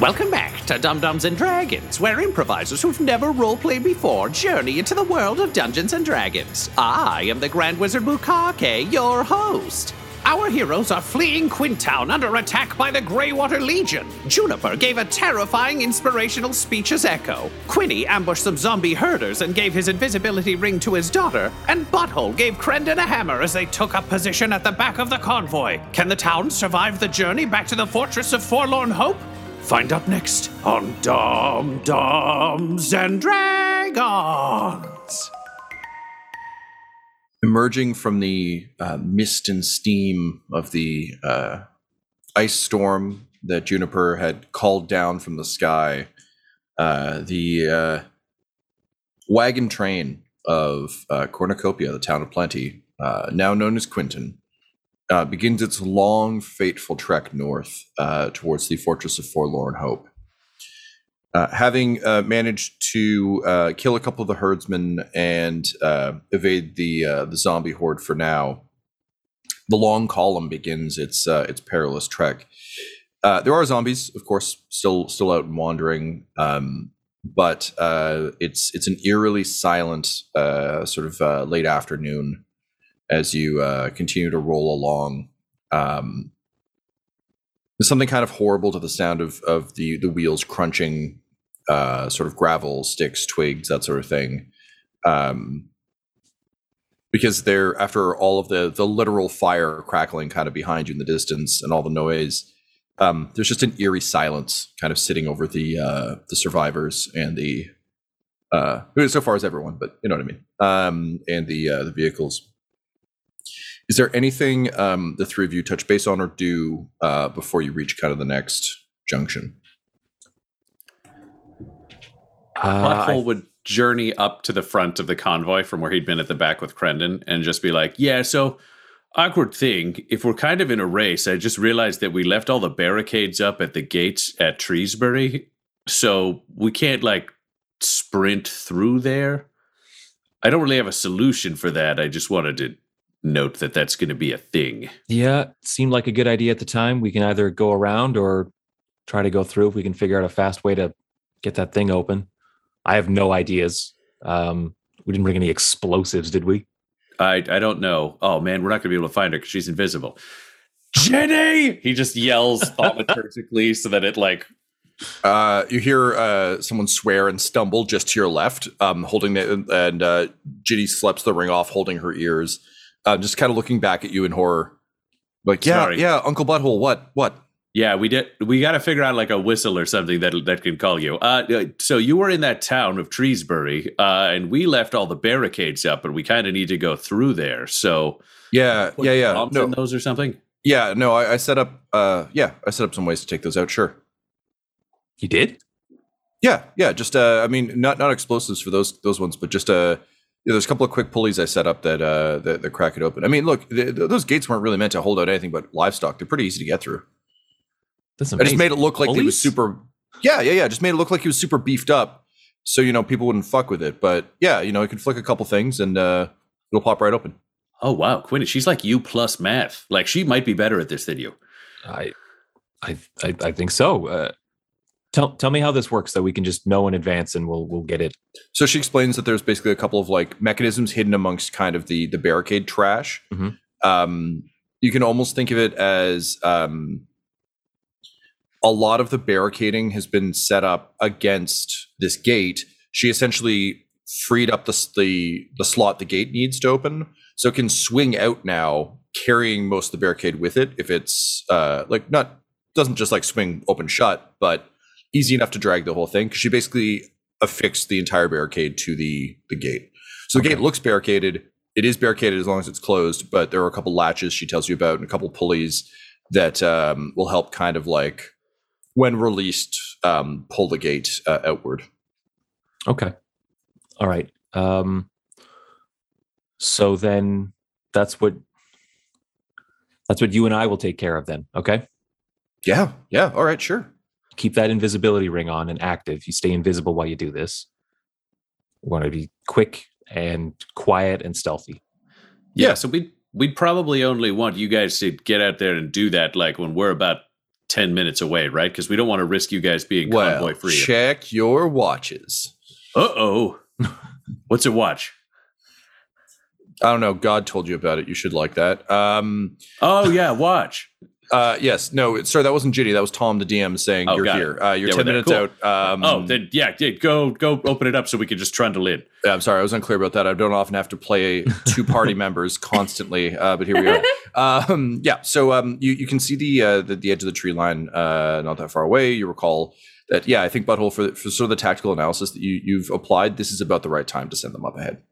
Welcome back to Dumb-Dumbs and Dragons, where improvisers who've never roleplayed before journey into the world of Dungeons and Dragons. I am the Grand Wizard Bukake, your host. Our heroes are fleeing Quinntown under attack by the Greywater Legion. Juniper gave a terrifying inspirational speech as Echo. Quinny ambushed some zombie herders and gave his invisibility ring to his daughter. And Butthole gave Crendan a hammer as they took up position at the back of the convoy. Can the town survive the journey back to the Fortress of Forlorn Hope? Find out next on Dumb-Dumbs and Dragons. emerging from the uh, mist and steam of the uh, ice storm that Juniper had called down from the sky, uh, the uh, wagon train of uh, Cornucopia, the town of Plenty, uh, now known as Quinntown, uh, begins its long, fateful trek north uh, towards the Fortress of Forlorn Hope. Uh, having uh, managed to uh, kill a couple of the herdsmen and uh, evade the the zombie horde for now, the long column begins its its perilous trek. There are zombies, of course, still still out and wandering, um, but it's it's an eerily silent sort of late afternoon as you uh, continue to roll along. Um, there's something kind of horrible to the sound of of the the wheels crunching, uh, sort of gravel, sticks, twigs, that sort of thing. Um, because they're after all of the the literal fire crackling kind of behind you in the distance and all the noise. Um, there's just an eerie silence kind of sitting over the uh, the survivors and the uh, so far as everyone, but you know what I mean. Um, and the uh, the vehicles. Is there anything um, the three of you touch base on or do uh, before you reach kind of the next junction? Uh, Butthole would journey up to the front of the convoy from where he'd been at the back with Crendan and just be like, yeah, so awkward thing. If we're kind of in a race, I just realized that we left all the barricades up at the gates at Treesbury. So we can't like sprint through there. I don't really have a solution for that. I just wanted to note that that's going to be a thing. yeah, it seemed like a good idea at the time. We can either go around or try to go through if we can figure out a fast way to get that thing open. I have no ideas. Um, we didn't bring any explosives, did we? I I don't know. Oh man, we're not going to be able to find her because she's invisible. Jenny! He just yells thaumaturgically so that it like Uh, you hear uh, someone swear and stumble just to your left, um, holding the, and uh, Ginny slaps the ring off, holding her ears, uh, just kind of looking back at you in horror. Like, yeah, Sorry. yeah, Uncle Butthole, what, what? Yeah, we did. We got to figure out like a whistle or something that that can call you. Uh, uh, so you were in that town of Treesbury, uh, and we left all the barricades up, but we kind of need to go through there. So Yeah, put yeah, yeah. bombs No, in those or something. yeah, no. I, I set up. Uh, yeah, I set up some ways to take those out. Sure. You did? Yeah, yeah. Just, uh, I mean, not not explosives for those those ones, but just uh, yeah, there's a couple of quick pulleys I set up that uh that, that crack it open. I mean, look, th- th- those gates weren't really meant to hold out anything but livestock. They're pretty easy to get through. That's I just made it look like it was super. Yeah, yeah, yeah. Just made it look like he was super beefed up, so you know people wouldn't fuck with it. But yeah, you know, it can flick a couple things and uh, it'll pop right open. Oh wow, Quinn, she's like you plus math. Like she might be better at this than you. I, I, I, I think so. Uh, tell tell me how this works, so we can just know in advance, and we'll we'll get it. So she explains that there's basically a couple of like mechanisms hidden amongst kind of the the barricade trash. Mhm. Um, you can almost think of it as um, a lot of the barricading has been set up against this gate. She essentially freed up the the the slot the gate needs to open, so it can swing out now, carrying most of the barricade with it. If it's uh, like not doesn't just like swing open shut, but easy enough to drag the whole thing because she basically affixed the entire barricade to the the gate. So the Okay. gate looks barricaded. It is barricaded as long as it's closed, but there are a couple latches she tells you about and a couple pulleys that um, will help kind of like when released um, pull the gate uh, outward. Okay. All right. Um. So then, that's what that's what you and I will take care of. Then, okay. Yeah, yeah. All right, sure. Keep that invisibility ring on and active. You stay invisible while you do this. We want to be quick and quiet and stealthy. Yeah, so we would we'd probably only want you guys to get out there and do that like when we're about ten minutes away, right? Because we don't want to risk you guys being Well, convoy free. check your watches. Uh oh. What's a watch? I don't know. God told you about it. You should like that. Um, Oh yeah, watch. Uh, yes. No. Sorry, that wasn't Ginny. That was Tom, the DM, saying Oh, you're here. Uh, you're Yeah, ten minutes Cool. out. Um, oh, then yeah, yeah, go go open it up so we can just trundle in. Yeah, I'm sorry, I was unclear about that. I don't often have to play two party members constantly, uh, but here we are. Um, yeah, so um, you you can see the, uh, the the edge of the tree line uh, not that far away. You recall that, yeah, I think Butthole for for sort of the tactical analysis that you you've applied. This is about the right time to send them up ahead.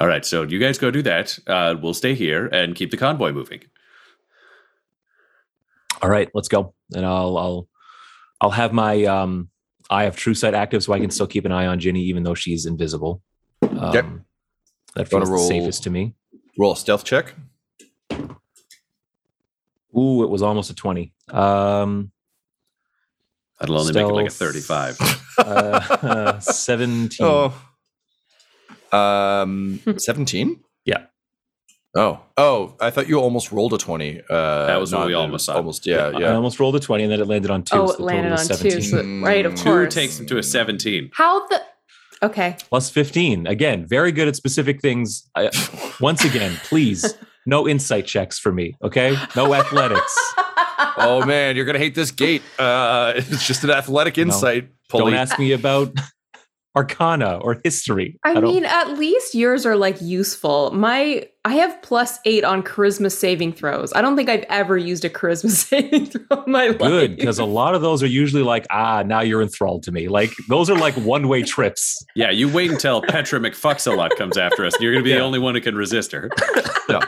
All right, so you guys go do that. Uh, we'll stay here and keep the convoy moving. All right, let's go. And I'll I'll I'll have my um eye of true sight active so I can still keep an eye on Ginny even though she's invisible. Um, Yep. That Wanna feels the roll- safest to me. Roll a stealth check. Ooh, it was almost a 20. Um That'll only make it like a Stealth. thirty-five. uh, 17. Oh, um, seventeen. Yeah. Oh, oh! I thought you almost rolled a twenty. Uh, That was what not- we almost saw. Almost, yeah, I yeah. almost rolled a 20 and then it landed on 2. oh, so it landed on was two. So, right, of. Two course. takes him to a seventeen. How the? Okay. Plus 15. Again, very good at specific things. I, once again, please, no insight checks for me, okay? No athletics. oh man, you're gonna hate this gate. Uh, it's just an athletic insight. Don't Pulley. ask me about arcana or history. I, don't- mean, at least yours are like useful. My I have plus eight on charisma saving throws. I don't think I've ever used a charisma saving throw in my life. good because a lot of those are usually like, ah, now you're enthralled to me. Like those are like one way trips. Yeah, you wait until Petra McFucksalot comes after us, and you're going to be the only one who can resist her. no.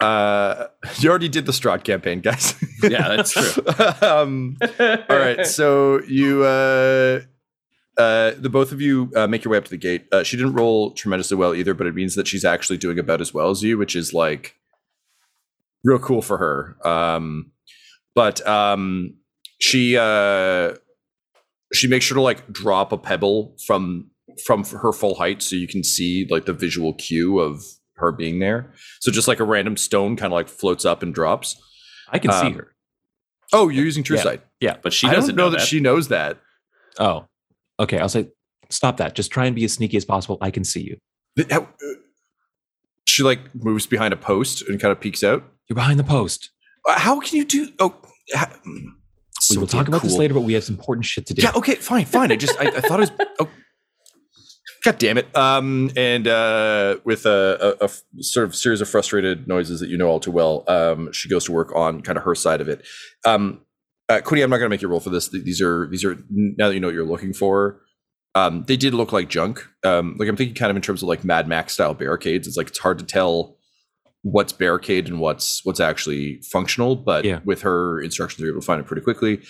Uh, you already did the Strahd campaign, guys. Yeah, that's true. um, all right, so you, uh, uh, the both of you uh, make your way up to the gate. Uh, she didn't roll tremendously well either, but it means that she's actually doing about as well as you, which is like real cool for her. Um, but um, she uh, she makes sure to like drop a pebble from from her full height so you can see like the visual cue of her being there. So just like a random stone kind of like floats up and drops. I can see Um, her. Oh, you're using True Yeah. Sight. Yeah, but she doesn't don't know, that, she knows that. Oh, okay. I'll say, stop that. Just try and be as sneaky as possible. I can see you. Uh, She like moves behind a post and kind of peeks out. You're behind the post. Uh, How can you do? Oh, ha- we so will talk about this later, but we have some important shit to do. Yeah. Okay. Fine. Fine. I just I, I thought it was. Oh, God damn it. Um. And uh, with a sort of series of frustrated noises that you know all too well, um, she goes to work on kind of her side of it. Um. Uh, Quinny, I'm not going to make you roll for this. These are these are now that you know what you're looking for. Um, they did look like junk. Um, like I'm thinking kind of in terms of like Mad Max style barricades. It's like it's hard to tell what's barricade and what's what's actually functional. But Yeah. with her instructions, you're able to find it pretty quickly.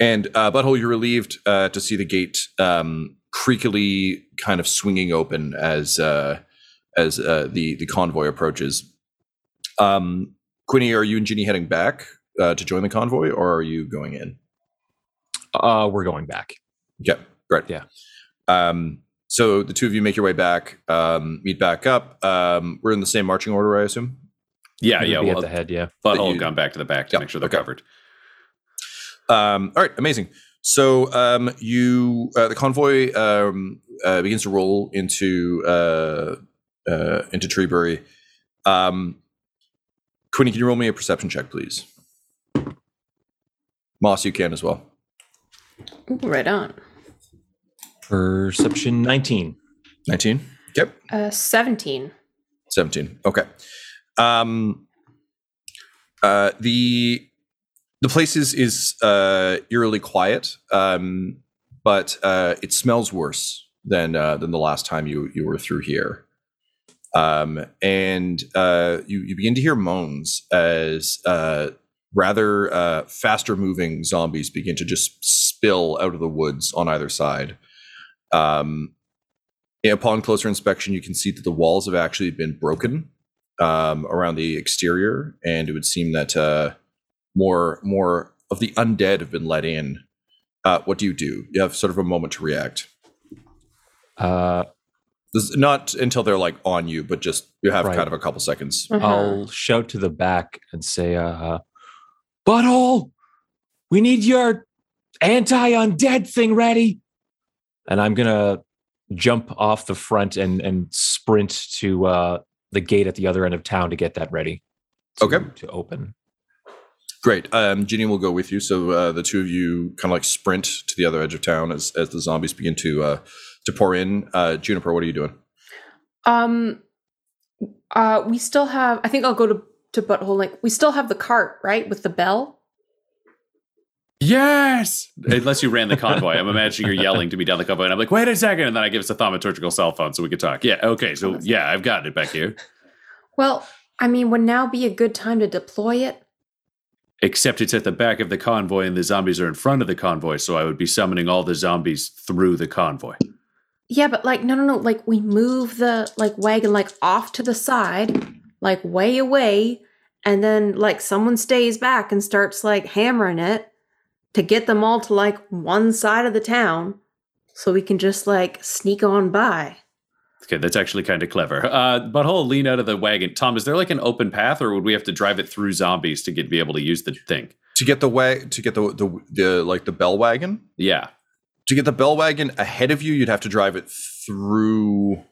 And uh, Butthole, you're relieved uh, to see the gate um, creakily kind of swinging open as uh, as uh, the the convoy approaches. Um, Quinny, are you and Ginny heading back uh, to join the convoy, or are you going in? Uh, we're going back. Okay, great. Yeah. Um, so the two of you make your way back, um, meet back up. Um, we're in the same marching order, I assume. Yeah, We'll yeah. be Well, at the head. Yeah. Butthole that you- had gone back to the back to Yeah, make sure they're okay. covered. Um, all right, amazing. So um, you uh, the convoy um, uh, begins to roll into uh, uh, into Treebury. Um, Quinny, can you roll me a perception check, please? Moss, you can as well. Ooh, right on. Perception 19. Nineteen. Yep. Uh, Seventeen. 17 okay um uh the the place is is uh eerily quiet um but uh it smells worse than uh than the last time you you were through here um and uh you you begin to hear moans as uh rather uh faster moving zombies begin to just spill out of the woods on either side um upon closer inspection, you can see that the walls have actually been broken um, around the exterior, and it would seem that uh, more more of the undead have been let in. Uh, what do you do? You have sort of a moment to react. Uh, This is not until they're like on you, but just you have Right. kind of a couple seconds. Uh-huh. I'll shout to the back and say, uh, Butthole, we need your anti undead thing ready. And I'm gonna jump off the front and and sprint to uh, the gate at the other end of town to get that ready. to- Okay. To open. Great. Um, Ginny will go with you. So uh, the two of you kind of like sprint to the other edge of town as, as the zombies begin to uh, to pour in. Uh, Juniper, what are you doing? Um, uh, we still have. I think I'll go to to butthole. Like we still have the cart, right, with the bell. Yes. Unless you ran the convoy. I'm imagining you're yelling to me down the convoy, and I'm like, wait a second, and then I give us a thaumaturgical cell phone so we could talk. Yeah. Okay. So yeah, I've got it back here. Well, I mean, would now be a good time to deploy it? Except it's at the back of the convoy, and the zombies are in front of the convoy. So I would be summoning all the zombies through the convoy. Yeah, but like, no, no, no. Like, we move the like wagon like off to the side, like way away, and then like someone stays back and starts like hammering it to get them all to like one side of the town, so we can just like sneak on by. Okay, that's actually kind of clever. Uh, Butthole, lean out of the wagon. Tom, is there like an open path, or would we have to drive it through zombies to get be able to use the thing? To get the way to get the, the the like the bell wagon. Yeah. To get the bell wagon ahead of you, you'd have to drive it through.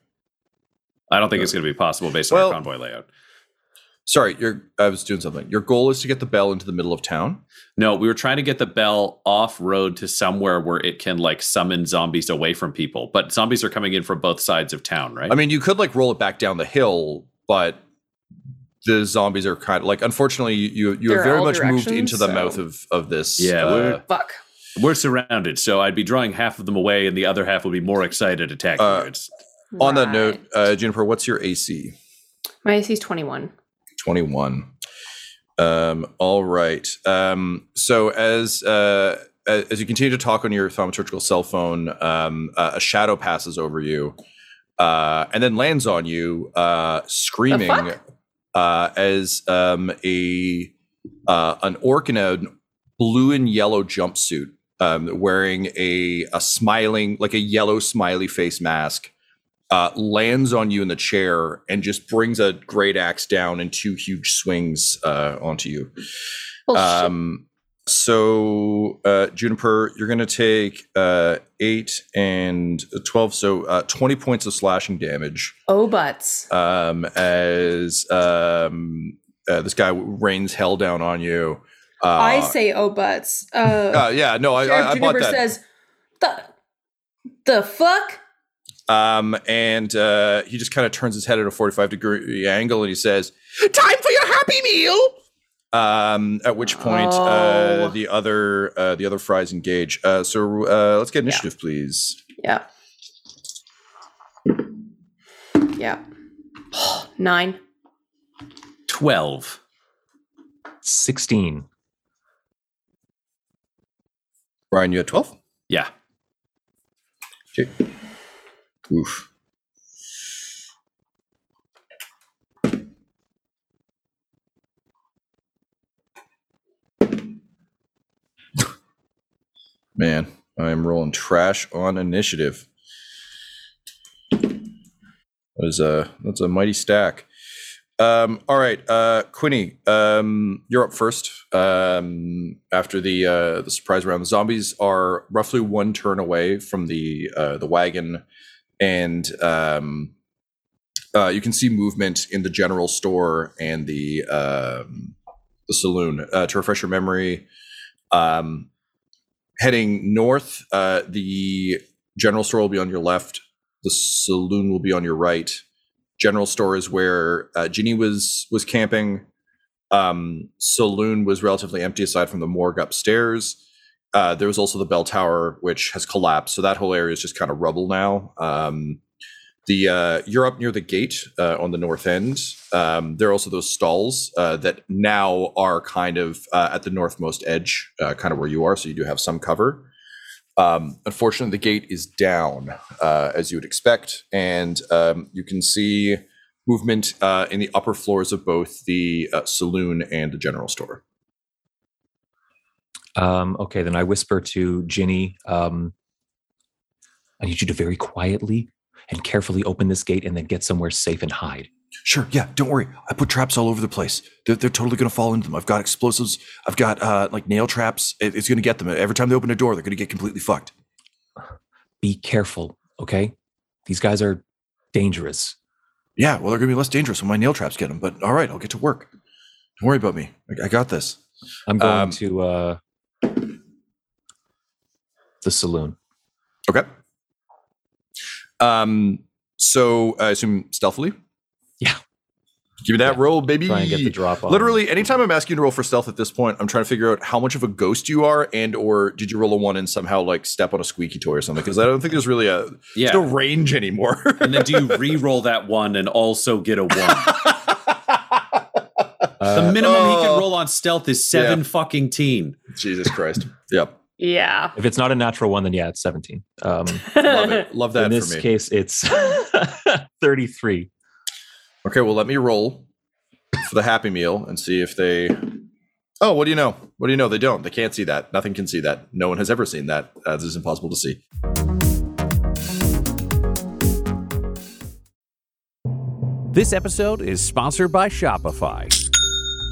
I don't think it's going to be possible based on Well- our convoy layout. Sorry, you're. I was doing something. Your goal is to get the bell into the middle of town. No, we were trying to get the bell off road to somewhere where it can like summon zombies away from people. But zombies are coming in from both sides of town, right? I mean, you could like roll it back down the hill, but the zombies are kind of like. Unfortunately, you you, you They're have very much moved into the so- mouth of of this. Yeah, uh, we're- Fuck. we're surrounded, so I'd be drawing half of them away, and the other half would be more excited attacking. Uh, on that note, uh, Juniper, what's your AC? my AC is twenty one. 21 um all right um so as uh as you continue to talk on your thaumaturgical cell phone um uh, a shadow passes over you uh and then lands on you uh screaming uh as um a uh an orc in a blue and yellow jumpsuit um wearing a a smiling like a yellow smiley face mask uh, lands on you in the chair and just brings a great axe down in two huge swings uh, onto you. Well, Um, so, uh, Juniper, you're going to take uh, eight and 12, so uh, 20 points of slashing damage oh butts. um, as um, uh, this guy rains hell down on you. Uh, I say oh butts. Uh, uh, yeah, no, I, Sheriff I, I bought Juniper that. says, "The the fuck." Um, and uh, he just kind of turns his head at a 45 degree angle and he says, Time for your happy meal. Um, at which point uh, Oh. the other uh, the other fries engage. Uh, so uh, let's get initiative, please. Yeah. Yeah. Nine. twelve. 16. Brian, you had 12? Yeah. Okay. Oof. Man, I am rolling trash on initiative. That is a that's a mighty stack. Um, all right, uh, Quinny, um, you're up first. Um, after the uh, the surprise round, the zombies are roughly one turn away from the uh, the wagon, and um, uh, you can see movement in the general store and the um, the saloon. Uh, to refresh your memory, um, heading north, uh, the general store will be on your left. The saloon will be on your right. General store is where uh, Ginny was was camping. Um, saloon was relatively empty aside from the morgue upstairs. Uh, there was also the bell tower, which has collapsed, so that whole area is just kind of rubble now. Um, the uh, you're up near the gate uh, on the north end. Um, there are also those stalls uh, that now are kind of uh, at the northmost edge, uh, kind of where you are, so you do have some cover. Um, unfortunately, the gate is down, as you would expect, and um, you can see movement in the upper floors of both the saloon and the general store. Um, okay, then I whisper to Ginny, um, I need you to very quietly and carefully open this gate and then get somewhere safe and hide. Sure. Yeah. Don't worry. I put traps all over the place. They're, they're totally going to fall into them. I've got explosives. I've got uh, like nail traps. It- it's going to get them. Every time they open a door, they're going to get completely fucked. Be careful, okay? These guys are dangerous. Yeah. Well, they're going to be less dangerous when my nail traps get them. But all right, I'll get to work. Don't worry about me. I, I got this. I'm going Um, to uh, the saloon. Okay. Um. So I assume stealthily. Yeah. Give me that Yeah. roll, baby. Try and get the drop on. Literally, anytime I'm asking you to roll for stealth at this point, I'm trying to figure out how much of a ghost you are, and or did you roll a one and somehow like step on a squeaky toy or something? Because I don't think there's really a Yeah. there's no range anymore. and then do you re-roll that one and also get a one? Uh, The minimum he Oh. can roll on stealth is seven Yeah. fucking teen. Jesus Christ. Yep. Yeah. if it's not a natural one, then yeah, it's 17. Um, Love it. Love that in for this me. case, it's 33. Okay, well, let me roll for the Happy Meal and see if they. Oh, what do you know? What do you know? They don't. They can't see that. Nothing can see that. No one has ever seen that. Uh, this is impossible to see. This episode is sponsored by Shopify.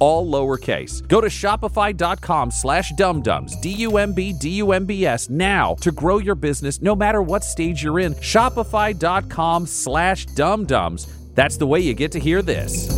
all lowercase. Go to shopify.com slash dumbdumbs, D-U-M-B, D-U-M-B-S, now to grow your business no matter what stage you're in. Shopify.com slash dumbdumbs. That's the way you get to hear this.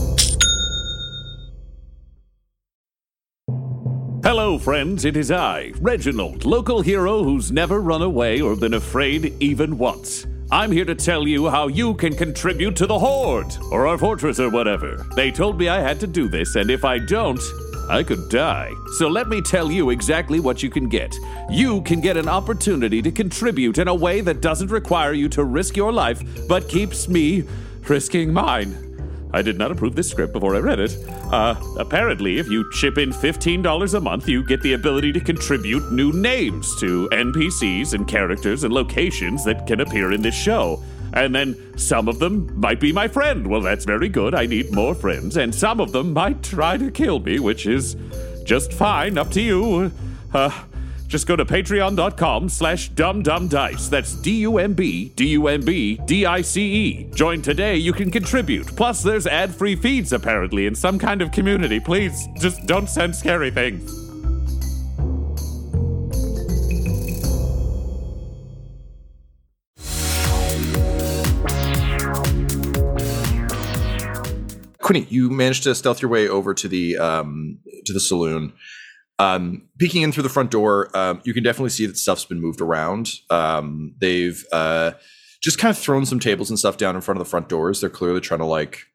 Hello, friends. It is I, Reginald, local hero who's never run away or been afraid even once. I'm here to tell you how you can contribute to the Horde, or our fortress, or whatever. They told me I had to do this, and if I don't, I could die. So let me tell you exactly what you can get. You can get an opportunity to contribute in a way that doesn't require you to risk your life, but keeps me risking mine. I did not approve this script before I read it. Uh, apparently, if you chip in $15 a month, you get the ability to contribute new names to NPCs and characters and locations that can appear in this show. And then some of them might be my friend. Well, that's very good. I need more friends. And some of them might try to kill me, which is just fine. Up to you. Uh, just go to patreon.com slash dumbdumbdice. That's D-U-M-B, D-U-M-B, D-I-C-E. Join today, you can contribute. Plus, there's ad-free feeds, apparently, in some kind of community. Please, just don't send scary things. Quinny, you managed to stealth your way over to the um, to the saloon. Um, peeking in through the front door, um, you can definitely see that stuff's been moved around. Um, they've uh, just kind of thrown some tables and stuff down in front of the front doors. They're clearly trying to like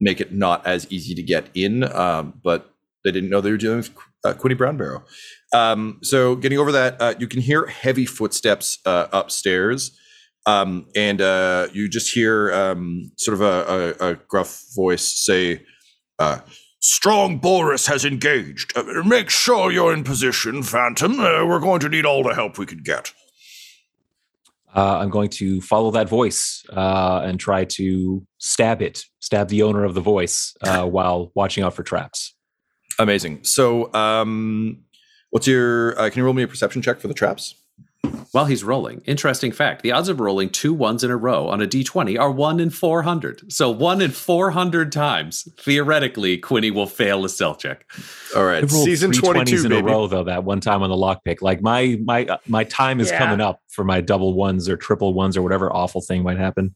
make it not as easy to get in. Um, but they didn't know they were dealing with uh, Quinny Brown Barrow. Um, so getting over that, uh, you can hear heavy footsteps uh, upstairs, um, and uh, you just hear sort of a, a, a gruff voice say, uh, "Strong Boris has engaged. Uh, make sure you're in position, Phantom. Uh, we're going to need all the help we can get." Uh, I'm going to follow that voice uh, and try to stab it, stab the owner of the voice uh, while watching out for traps. Amazing. So, um, what's your? Uh, can you roll me a perception check for the traps? While he's rolling, interesting fact: the odds of rolling two ones in a row on a d20 are one in four hundred. So one in four hundred times, theoretically, Quinny will fail a stealth check. All right, season 22 in baby. a row though. That one time on the lockpick, like my my uh, my time is Yeah. coming up for my double ones or triple ones or whatever awful thing might happen.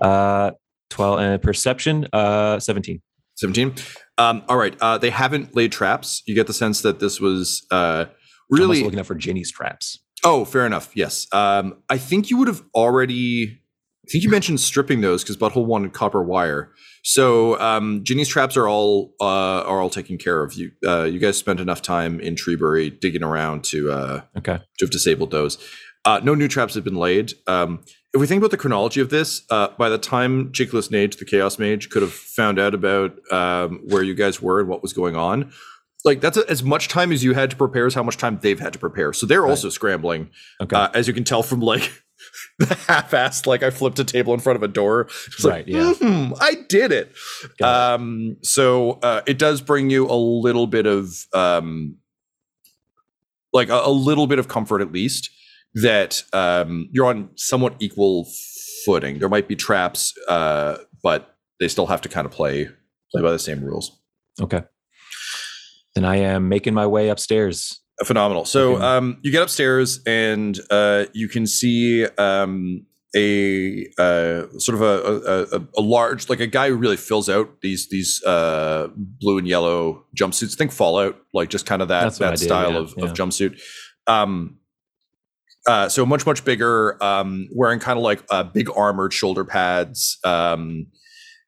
Uh, twelve and uh, perception. Uh, seventeen. 17 um, all right uh, they haven't laid traps you get the sense that this was uh, really looking out for Ginny's traps. Oh fair enough yes um, i think you would have already i think you mentioned stripping those because butthole wanted copper wire so um, ginny's traps are all uh, are all taken care of you uh, you guys spent enough time in treebury digging around to uh, Okay. to have disabled those. Uh, no new traps have been laid. Um, if we think about the chronology of this, uh, by the time Chickless Nage, the Chaos Mage, could have found out about um, where you guys were and what was going on, like that's a, as much time as you had to prepare as how much time they've had to prepare. So they're Right. also scrambling, Okay. uh, as you can tell from like the half-assed, like I flipped a table in front of a door. It's like, Right, yeah. "Mhm, I did it. Got Um, so uh, it does bring you a little bit of um, like a, a little bit of comfort at least that um, you're on somewhat equal footing. There might be traps, uh, but they still have to kind of play play by the same rules. Okay. Then I am making my way upstairs. Phenomenal. So um, you get upstairs and uh, you can see um, a uh, sort of a, a, a, large, like a guy who really fills out these these uh, blue and yellow jumpsuits. Think Fallout, like just kind of that That's what I that style yeah, of, yeah. of jumpsuit. Um, uh, so much much bigger, um, wearing kind of like uh, big armored shoulder pads. Um,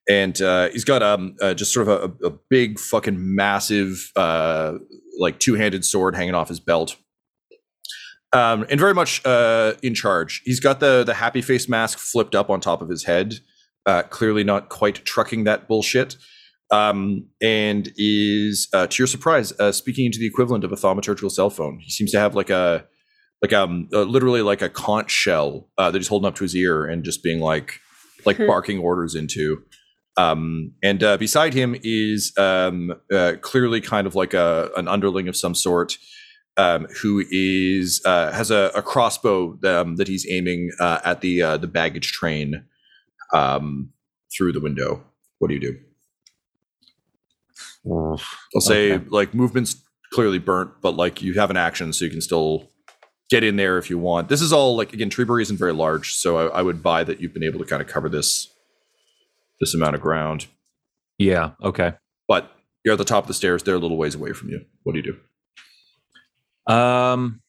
and uh, he's got um uh, just sort of a, a big fucking massive uh like two-handed sword hanging off his belt. Um and very much uh in charge. He's got the the happy face mask flipped up on top of his head uh clearly not quite trucking that bullshit um and is uh to your surprise uh speaking into the equivalent of a thaumaturgical cell phone. He seems to have like a like um uh, literally like a conch shell uh, that he's holding up to his ear and just being like like Hmm. barking orders into um, and uh, beside him is um, uh, clearly kind of like a an underling of some sort, um, who is uh, has a, a crossbow um, that he's aiming uh, at the uh, the baggage train um, through the window. What do you do? I'll say Okay. like movement's clearly burnt, but like you have an action, so you can still get in there if you want. This is all like again, Treebury isn't very large, so I, I would buy that you've been able to kind of cover this this amount of ground. Yeah. Okay. But you're at the top of the stairs; they're a little ways away from you. What do you do? Um,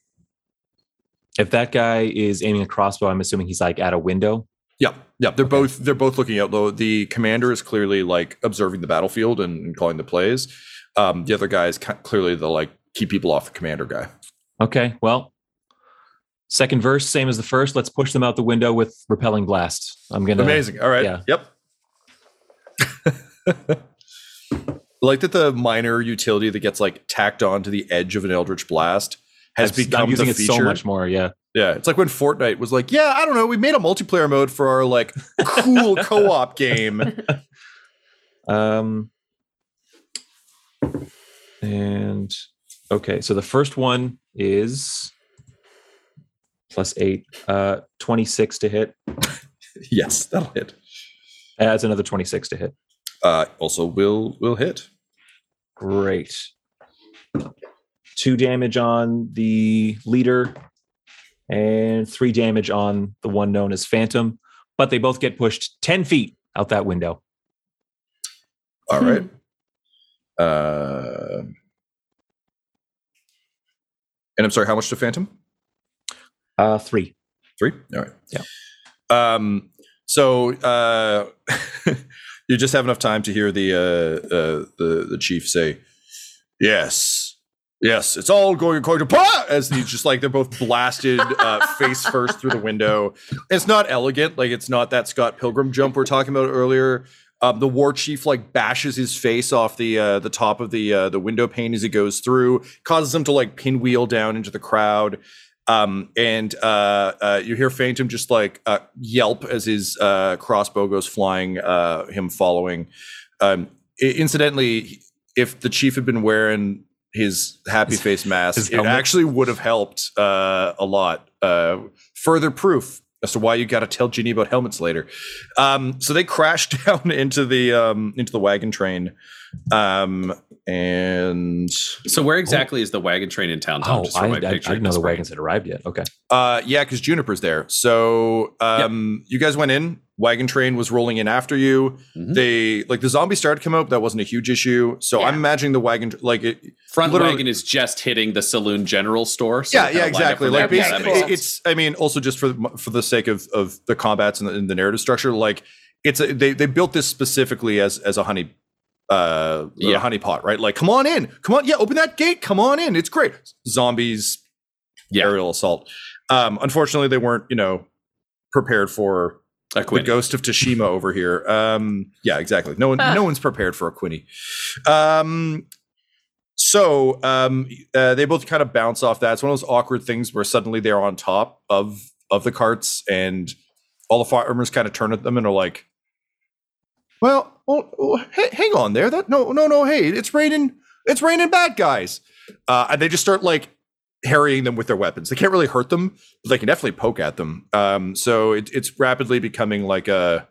if that guy is aiming a crossbow, I'm assuming he's like at a window. Yeah, yeah. They're both they're both looking out. Though the commander is clearly like observing the battlefield and, and calling the plays. Um, the other guy is clearly the like keep people off the commander guy. Okay. Well, second verse, same as the first. Let's push them out the window with repelling blasts. I'm gonna. Amazing. All right. yeah. Yep. like that the minor utility that gets like tacked onto the edge of an eldritch blast has I've- become I'm using the it feature. so much more. Yeah. Yeah, it's like when Fortnite was like, "Yeah, I don't know, we made a multiplayer mode for our like cool co-op game." Um, and okay, so the first one is plus eight, uh, 26 to hit. yes, that'll hit. Adds another 26 to hit. Uh, also, will will hit. Great. Two damage on the leader and three damage on the one known as Phantom, but they both get pushed 10 feet out that window. All right. Uh, and I'm sorry, how much to Phantom? Uh, three. Three. All right. Yeah. Um. So uh, you just have enough time to hear the uh, uh the the chief say, Yes. Yes, it's all going according to plan. As he's just like they're both blasted uh, face first through the window. It's not elegant, like it's not that Scott Pilgrim jump we are talking about earlier. Um, the war chief like bashes his face off the uh, the top of the uh, the window pane as he goes through, causes him to like pinwheel down into the crowd. Um, and uh, uh, you hear Phantom just like uh, yelp as his uh, crossbow goes flying, uh, him following. Um, i- incidentally, if the chief had been wearing his happy face mask, it helmet? actually would have helped uh, a lot. Uh, further proof as to why you got to tell Ginny about helmets later. Um, so they crash down into the um, into the wagon train, um, and So where exactly is the wagon train in town? Tom? Oh, Just I, for I, my I picture didn't know the this wagons had arrived yet. Okay. Uh, yeah, because Juniper's there. So um, you guys went in. Wagon train was rolling in after you. Mhm. They like the zombie started to come out. That wasn't a huge issue. So Yeah. I'm imagining the wagon like it. Front Literally- wagon is just hitting the saloon general store. so yeah, yeah, exactly. Like there. Yeah, that cool. it's. I mean, also just for the, for the sake of of the combats and the, and the narrative structure, like it's a, they they built this specifically as as a honey. Uh, Yeah. a honey pot, right? Like, come on in, come on, yeah, open that gate, come on in. It's great. Zombies, Yeah. aerial assault. Um, unfortunately, they weren't, you know, prepared for A the ghost of Tsushima over here. Um, yeah, exactly. No one, no one's prepared for a Quinny. Um, so um, uh, they both kind of bounce off that. It's one of those awkward things where suddenly they're on top of of the carts, and all the farmers kind of turn at them and are like, "Well, oh, oh, hey, hang on there. That no, no, no. Hey, it's raining. It's raining bad guys." Uh, and they just start like harrying them with their weapons. They can't really hurt them, but they can definitely poke at them. Um, so it, it's rapidly becoming like a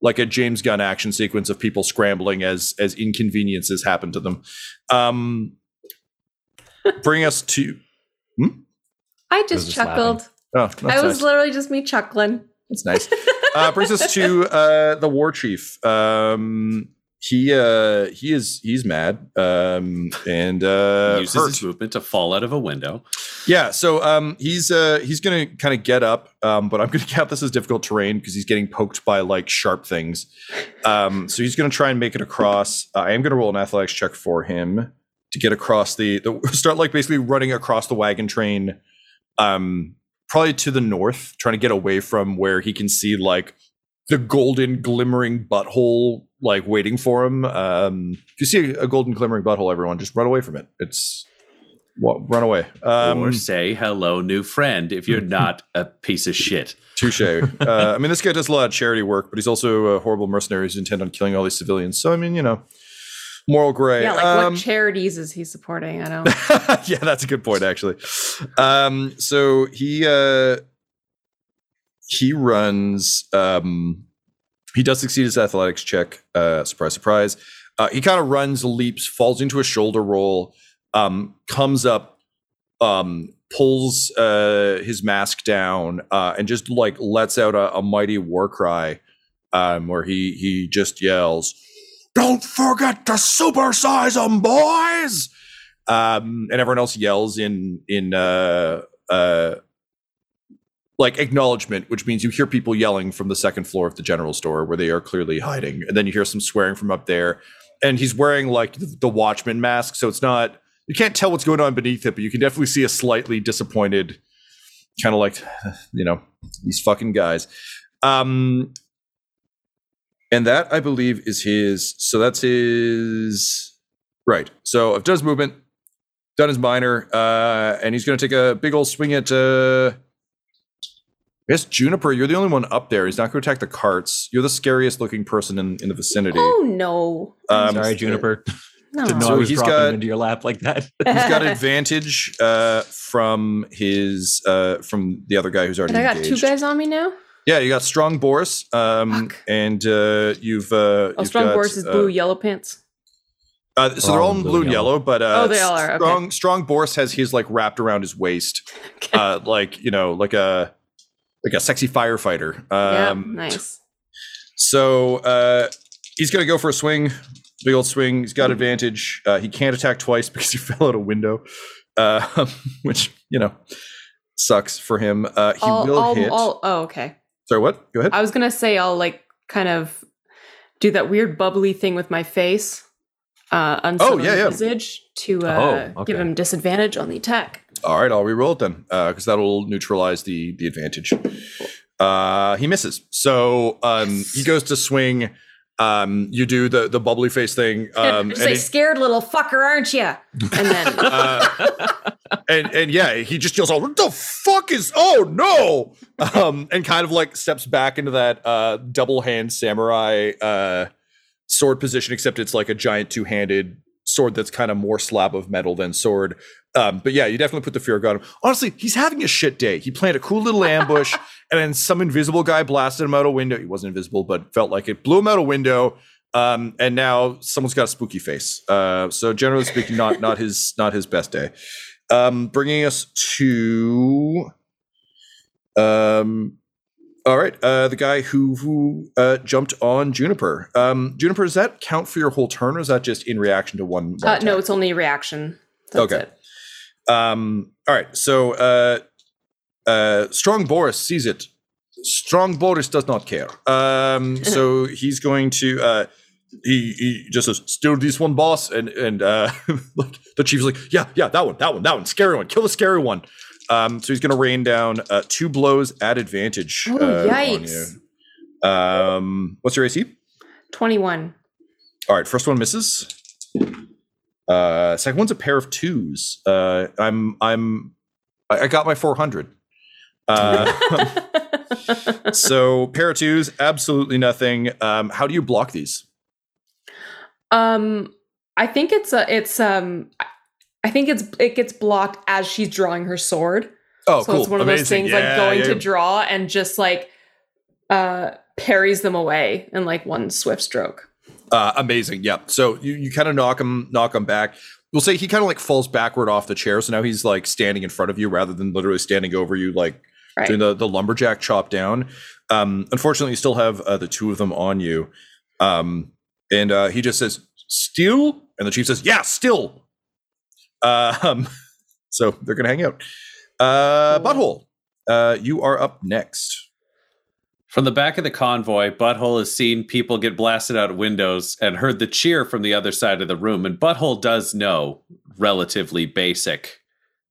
like a James Gunn action sequence of people scrambling as as inconveniences happen to them. Um, bring us to I was just just chuckled. oh, I was nice. literally just me chuckling. It's nice. Uh, brings us to uh, the war chief. Um, he uh, he is he's mad um, and uh, He uses hurt. his movement to fall out of a window. Yeah, so um, he's uh, he's gonna kind of get up, um, but I'm gonna count this as difficult terrain because he's getting poked by like sharp things. Um, so he's gonna try and make it across. Uh, I am gonna roll an athletics check for him to get across the, the start like basically running across the wagon train, um, probably to the north, trying to get away from where he can see like the golden glimmering butthole like waiting for him. Um, if you see a golden glimmering butthole, everyone just run away from it. It's well, run away. Um, or say hello, new friend, if you're not a piece of shit. Touche. uh, I mean, this guy does a lot of charity work, but he's also a horrible mercenary who's intent on killing all these civilians. So, I mean, you know, moral gray. Yeah, like Um, what charities is he supporting? I don't. yeah, that's a good point, actually. Um, so he uh, he runs. Um, he does succeed his athletics check. Uh, surprise, surprise. Uh, he kind of runs, leaps, falls into a shoulder roll, um, comes up, um, pulls uh, his mask down, uh, and just like lets out a, a mighty war cry, um, where he he just yells, "Don't forget to supersize them, boys!" um, and everyone else yells in in uh, uh, like acknowledgement, which means you hear people yelling from the second floor of the general store where they are clearly hiding, and then you hear some swearing from up there. And he's wearing like the, the watchman mask, so it's not you can't tell what's going on beneath it, but you can definitely see a slightly disappointed, kind of like you know these fucking guys. Um, and that I believe is his. So that's his. Right. So I've done his movement, done his minor, uh, and he's going to take a big old swing at. Uh, I guess Juniper, you're the only one up there. He's not going to attack the carts. You're the scariest looking person in, in the vicinity. Oh no! Um, Sorry, Juniper. No. Didn't know So I was he's dropping got- into your lap like that. He's got advantage uh, from his uh, from the other guy who's already And I got engaged. two guys on me now. Yeah, you got strong Boris, um, Fuck. and uh, you've uh, Oh, you've strong got, Boris is uh, blue, yellow pants. Uh, so they're all in blue and yellow, but uh, Oh, they all are, okay. Strong, strong Boris has his like wrapped around his waist, Okay. uh, like you know, like a like a sexy firefighter. yeah, Um, nice. So uh, he's gonna go for a swing, big old swing. He's got advantage. Uh, he can't attack twice because he fell out a window, uh, which you know sucks for him. Uh, he I'll, will I'll, hit. I'll, oh, okay. Sorry, what? Go ahead. I was gonna say I'll like kind of do that weird bubbly thing with my face. uh, unsettling yeah, yeah. visage to uh, Oh, okay. give him disadvantage on the attack. All right, I'll re-roll it then, because that'll neutralize the the advantage. Uh, he misses, so um, he goes to swing. Um, you do the the bubbly face thing, um, Just and, it- scared little fucker, aren't you? And then uh, and and yeah, he just yells, "Oh, what the fuck is? Oh no!" Um, and kind of like steps back into that uh, double hand samurai uh, sword position, except it's like a giant two handed sword that's kind of more slab of metal than sword. Um, but yeah, you definitely put the fear of God. him. Honestly, he's having a shit day. He planned a cool little ambush, and then some invisible guy blasted him out a window. He wasn't invisible, but felt like it. Blew him out a window. Um, and now someone's got a spooky face. Uh, so generally speaking, not not his not his best day. Um, bringing us to um, all right, uh, the guy who who uh, jumped on Juniper. Um, Juniper, does that count for your whole turn, or is that just in reaction to one? one uh, no, it's only a reaction. That's Okay. it. Um, all right. So, uh, uh, Strong Boris sees it. Strong Boris does not care. Um, so he's going to. Uh, he, he just says, "Still this one, boss," and and uh, like the chief's like, "Yeah, yeah, that one, that one, that one, scary one, kill the scary one." Um, so he's going to rain down uh, two blows at advantage. Oh, uh, yikes. you. Um, what's your AC? 21. All right, first one misses. Uh, second one's a pair of twos. Uh, I'm I'm I, I got my 400. Uh, so pair of twos, absolutely nothing. Um, how do you block these? um, I think it's a, it's um, I- think it's it gets blocked as she's drawing her sword. Oh, so cool! it's one of those Amazing. things Yeah, like going yeah, to draw and just like uh parries them away in like one swift stroke. Uh, amazing. Yeah. So you, you kind of knock him knock him back. We'll say he kind of like falls backward off the chair. So now he's like standing in front of you rather than literally standing over you, like Right. doing the, the lumberjack chop down. Um, unfortunately, you still have uh, the two of them on you. Um, and uh, he just says, Still? And the chief says, Yeah, still. Um, so they're going to hang out. Uh, Butthole, uh, you are up next. From the back of the convoy, Butthole has seen people get blasted out of windows and heard the cheer from the other side of the room. And Butthole does know relatively basic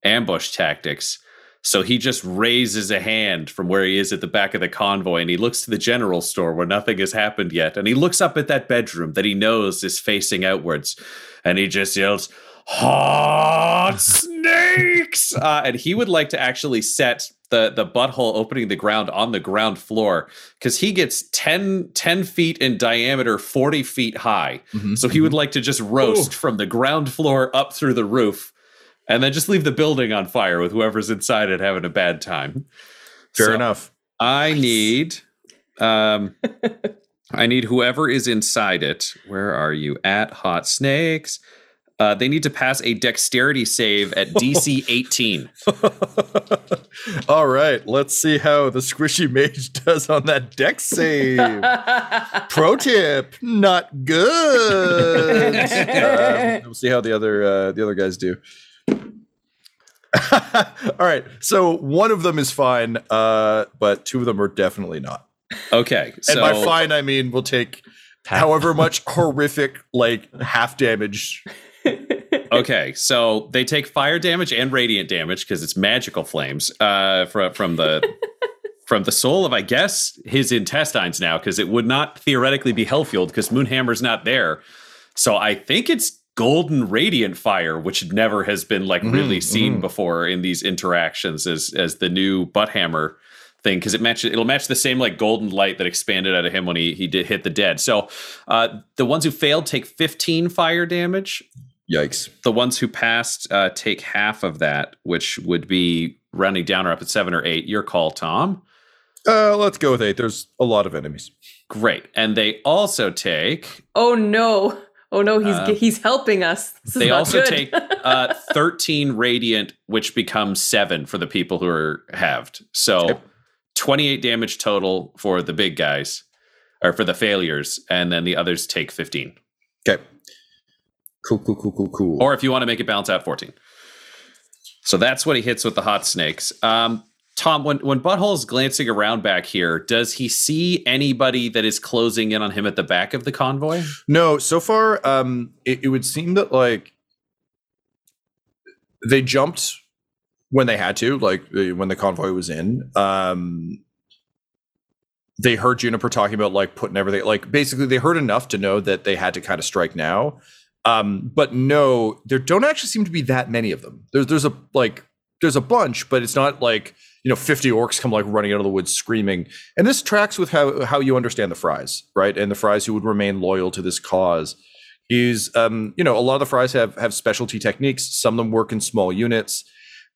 ambush tactics. So he just raises a hand from where he is at the back of the convoy and he looks to the general store where nothing has happened yet. And he looks up at that bedroom that he knows is facing outwards. And he just yells, Hot snakes! Uh, and he would like to actually set the, the butthole opening the ground on the ground floor because he gets 10, 10 feet in diameter, 40 feet high. Mhm. So he would like to just roast from the ground floor up through the roof and then just leave the building on fire with whoever's inside it having a bad time. Fair So enough. I need um I need whoever is inside it. Where are you at hot snakes? Uh, they need to pass a dexterity save at DC 18. All right, let's see how the squishy mage does on that dex save. Pro tip: not good. Um, we'll see how the other uh, the other guys do. All right, so one of them is fine, uh, but two of them are definitely not. Okay, And by fine, I mean we'll take however much horrific, like half damage. okay, so they take fire damage and radiant damage because it's magical flames uh, from from the from the soul of I guess his intestines now because it would not theoretically be hell fueled because Moonhammer's not there. So I think it's golden radiant fire, which never has been like really Mhm, seen mhm. before in these interactions as as the new butt hammer thing because it matches it'll match the same like golden light that expanded out of him when he he did hit the dead. So uh, the ones who failed take 15 fire damage Yikes! the ones who passed uh, take half of that, which would be rounding down or up at seven or eight. Your call, Tom. Uh, let's go with eight. There's a lot of enemies. Great, and they also take. oh no. Oh no, he's Uh, he's helping us. This They also good. take uh, thirteen radiant, which becomes seven for the people who are halved. So Okay. twenty-eight damage total for the big guys, or for the failures, and then the others take fifteen. Okay. Cool, cool, cool, cool, cool. Or if you want to make it bounce out, 14. So that's what he hits with the hot snakes. Um, Tom, when when Butthole's glancing around back here, does he see anybody that is closing in on him at the back of the convoy? No, so far, um, it, it would seem that like they jumped when they had to, like when the convoy was in. Um, they heard Juniper talking about like putting everything, like basically they heard enough to know that they had to kind of strike now. Um, but no, there don't actually seem to be that many of them. There's there's a like there's a bunch, but it's not like you know 50 orcs come like running out of the woods screaming. And this tracks with how how you understand the fries, right? And the fries who would remain loyal to this cause is um, you know a lot of the fries have have specialty techniques. Some of them work in small units,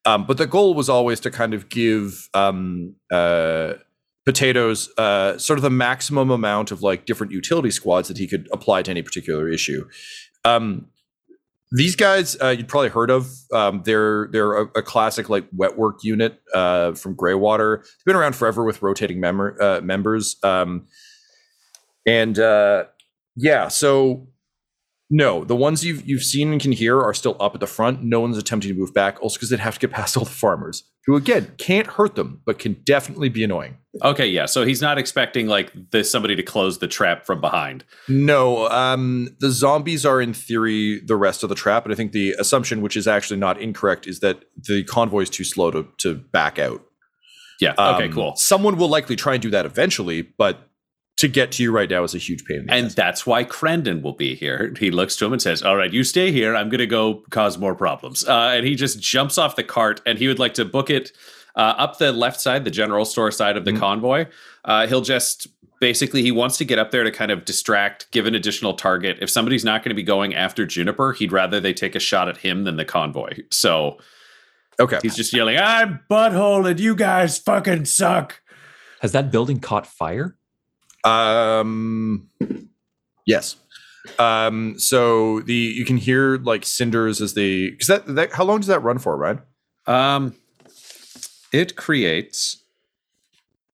um, but the goal was always to kind of give um, uh, potatoes uh, sort of the maximum amount of like different utility squads that he could apply to any particular issue. Um, these guys uh, you'd probably heard of. Um, they're they're a, a classic like wet work unit uh, from Greywater. They've been around forever with rotating member, uh, members. Um, and uh, yeah, so no, the ones you've you've seen and can hear are still up at the front. No one's attempting to move back, also because they'd have to get past all the farmers, who again can't hurt them, but can definitely be annoying. Okay, yeah. So he's not expecting like this somebody to close the trap from behind. No, um, the zombies are in theory the rest of the trap, and I think the assumption, which is actually not incorrect, is that the convoy is too slow to to back out. Yeah. Okay. Um, cool. Someone will likely try and do that eventually, but to get to you right now is a huge pain. in the And ass. that's why Crendan will be here. He looks to him and says, All right, you stay here. I'm going to go cause more problems. Uh, and he just jumps off the cart and he would like to book it uh, up the left side, the general store side of the Mhm. convoy. Uh, he'll just basically, he wants to get up there to kind of distract, give an additional target. If somebody's not going to be going after Juniper, he'd rather they take a shot at him than the convoy. So okay. he's just yelling, I'm butthole and you guys fucking suck. Has that building caught fire? Um, yes. Um, so the you can hear like cinders as they because that, that how long does that run for, Ryan? Um, it creates.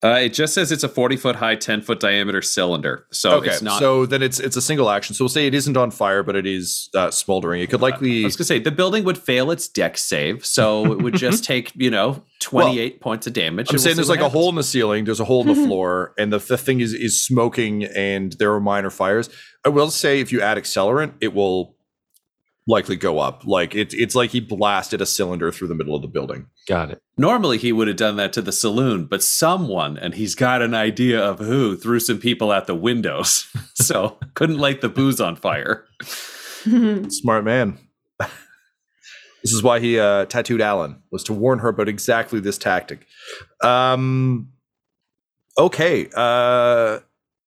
Uh, it just says it's a forty foot high, ten foot diameter cylinder. So okay, it's not. so then it's it's a single action. So we'll say it isn't on fire, but it is uh, smoldering. It could likely. I was gonna say the building would fail its deck save, so it would just take you know twenty eight points of damage. I'm saying we'll there's like what a hole in the ceiling, there's a hole in the floor, and the, the thing is is smoking, and there are minor fires. I will say, if you add accelerant, it will likely go up. Like it's it's like he blasted a cylinder through the middle of the building. Got it. Normally he would have done that to the saloon, but someone, and he's got an idea of who, threw some people out the windows, so couldn't light the booze on fire. Smart man. this is why he uh, tattooed Alan was to warn her about exactly this tactic. Um, okay, uh,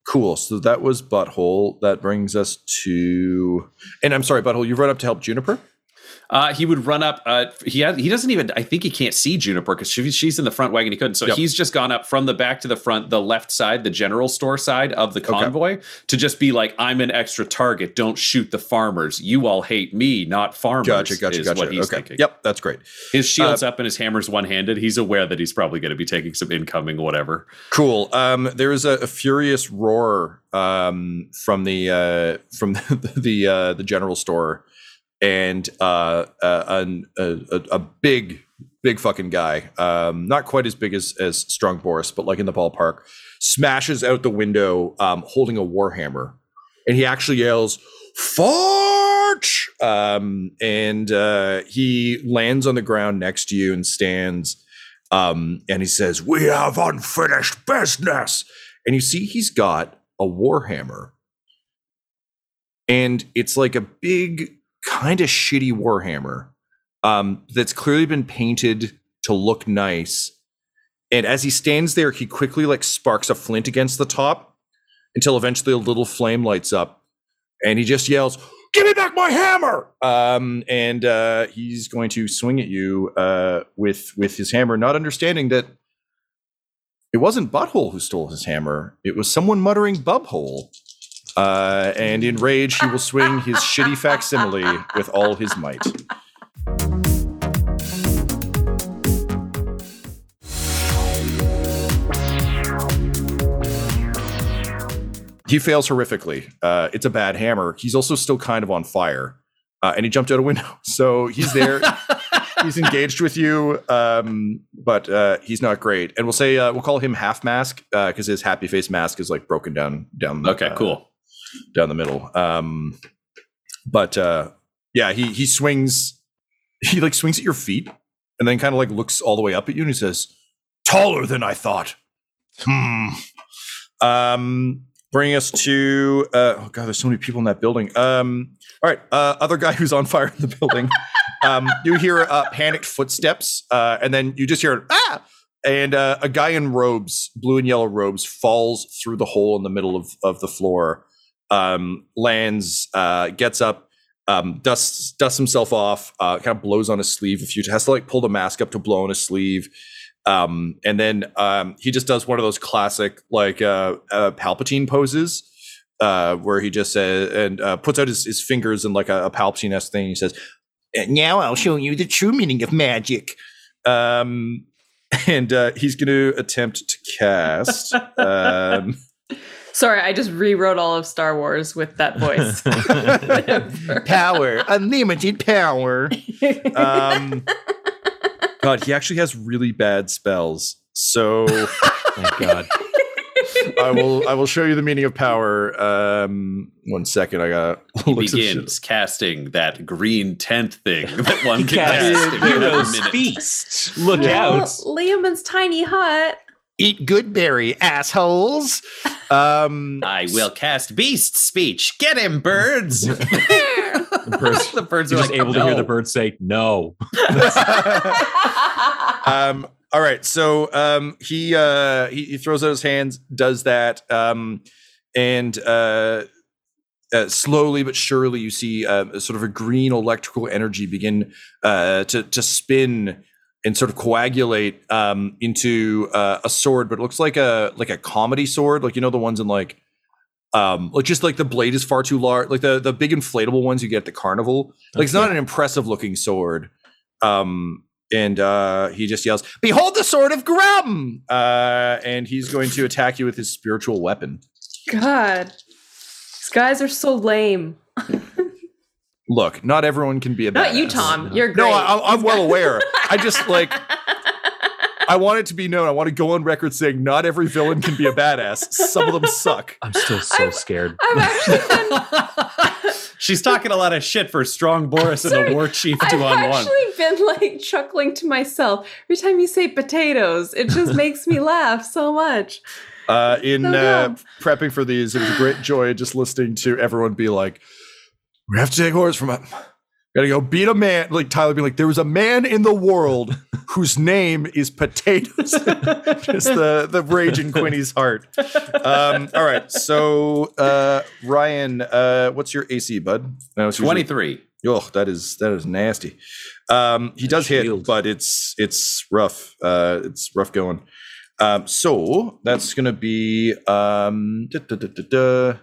cool. So that was Butthole. That brings us to, and I'm sorry, Butthole. You run up to help Juniper. Uh, he would run up. Uh, he has, he doesn't even. I think he can't see Juniper because she, she's in the front wagon. He couldn't. So Yep. he's just gone up from the back to the front, the left side, the general store side of the convoy, to just be like, "I'm an extra target. Don't shoot the farmers. You all hate me, not farmers." Gotcha, gotcha, is gotcha. What he's okay, thinking. yep, that's great. His shield's Uh, up and his hammer's one handed. He's aware that he's probably going to be taking some incoming whatever. Cool. Um, there is a, a furious roar um, from the uh, from the the, uh, the general store, and uh, a, a a big big fucking guy, um, not quite as big as as Strong Boris, but like in the ballpark, smashes out the window um, holding a warhammer, and he actually yells "Forge!" Um, and uh, he lands on the ground next to you and stands um, and he says, "We have unfinished business." And you see, he's got a warhammer, and it's like a big, kind of shitty warhammer um, that's clearly been painted to look nice. And as he stands there, he quickly like sparks a flint against the top until eventually a little flame lights up, and he just yells, "Give me back my hammer!" Um, and uh, he's going to swing at you uh, with with his hammer, not understanding that it wasn't Butthole who stole his hammer; it was someone muttering "Bubhole." Uh, and in rage, he will swing his shitty facsimile with all his might. He fails horrifically. Uh, it's a bad hammer. He's also still kind of on fire, uh, and he jumped out a window. So he's there. he's engaged with you, um, but uh, he's not great. And we'll say uh, we'll call him half mask because his happy face mask is like broken down down. Okay, uh, cool. Down the middle. Um, but uh, yeah, he he swings. He like swings at your feet, and then kind of like looks all the way up at you, and he says, "Taller than I thought." Hmm. Um, bringing us to uh, oh god, there's so many people in that building. Um, all right, uh, other guy who's on fire in the building. um, you hear uh, panicked footsteps, uh, and then you just hear ah, and uh, a guy in robes, blue and yellow robes, falls through the hole in the middle of of the floor. Um, lands, uh, gets up, um, dusts dusts himself off, uh, kind of blows on his sleeve a few. Has to like pull the mask up to blow on his sleeve. Um, and then um, he just does one of those classic like uh, uh, Palpatine poses, uh, where he just says and uh, puts out his, his fingers in like a, a Palpatine esque thing. He says, "And now I'll show you the true meaning of magic." Um, and uh, he's going to attempt to cast. Sorry, I just rewrote all of Star Wars with that voice. power, unlimited power. Um, God, he actually has really bad spells. So Thank God. I will I will show you the meaning of power. Um, one second, I got He begins casting that green tent thing that one can Cast cast if you have a Heroes minute. Feast. Look Well, out. Leomund's tiny hut. Eat good berry, assholes. Um, I will cast beast speech. Get him, birds. The birds, the birds you're just like, able to hear the birds say no. um, all right, so um, he, uh, he he throws out his hands, does that, um, and uh, uh, slowly but surely, you see uh, sort of a green electrical energy begin uh, to to spin and sort of coagulate um, into uh, a sword, but it looks like a like a comedy sword, like you know the ones in like. Um, like just like the blade is far too large, like the the big inflatable ones you get at the carnival. Like it's not an impressive looking sword. Um, and uh, he just yells, "Behold the sword of Grum!" Uh, and he's going to attack you with his spiritual weapon. God, these guys are so lame. Look, not everyone can be a badass. Not you, badass. Tom. You're great. No, I, I'm well aware. I just like I want it to be known. I want to go on record saying not every villain can be a badass. Some of them suck. I'm still so I'm- scared. I've actually been, She's talking a lot of shit for strong Boris and Sorry, the war chief I've two on one. actually been like chuckling to myself every time you say potatoes. It just makes me laugh so much. Uh, in So uh, prepping for these, it was a great joy just listening to everyone be like, "We have to take orders from a." Gotta go beat a man. Like Tyler being like, there was a man in the world whose name is potatoes. Just the the rage in Quinny's heart. Um, all right, so uh, Ryan, uh, what's your AC, bud? No, it's usually- 23. Oh, that is that is nasty. Um, he does hit, but it's it's rough. Uh, it's rough going. Um, so that's gonna be um, da, da, da,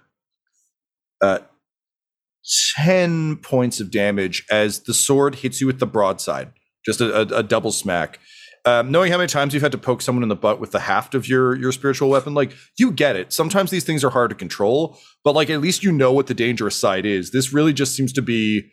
da, da, uh, ten points of damage as the sword hits you with the broadside. Just a, a, a double smack. Um, knowing how many times you've had to poke someone in the butt with the haft of your your spiritual weapon, like you get it. Sometimes these things are hard to control, but like at least you know what the dangerous side is. This really just seems to be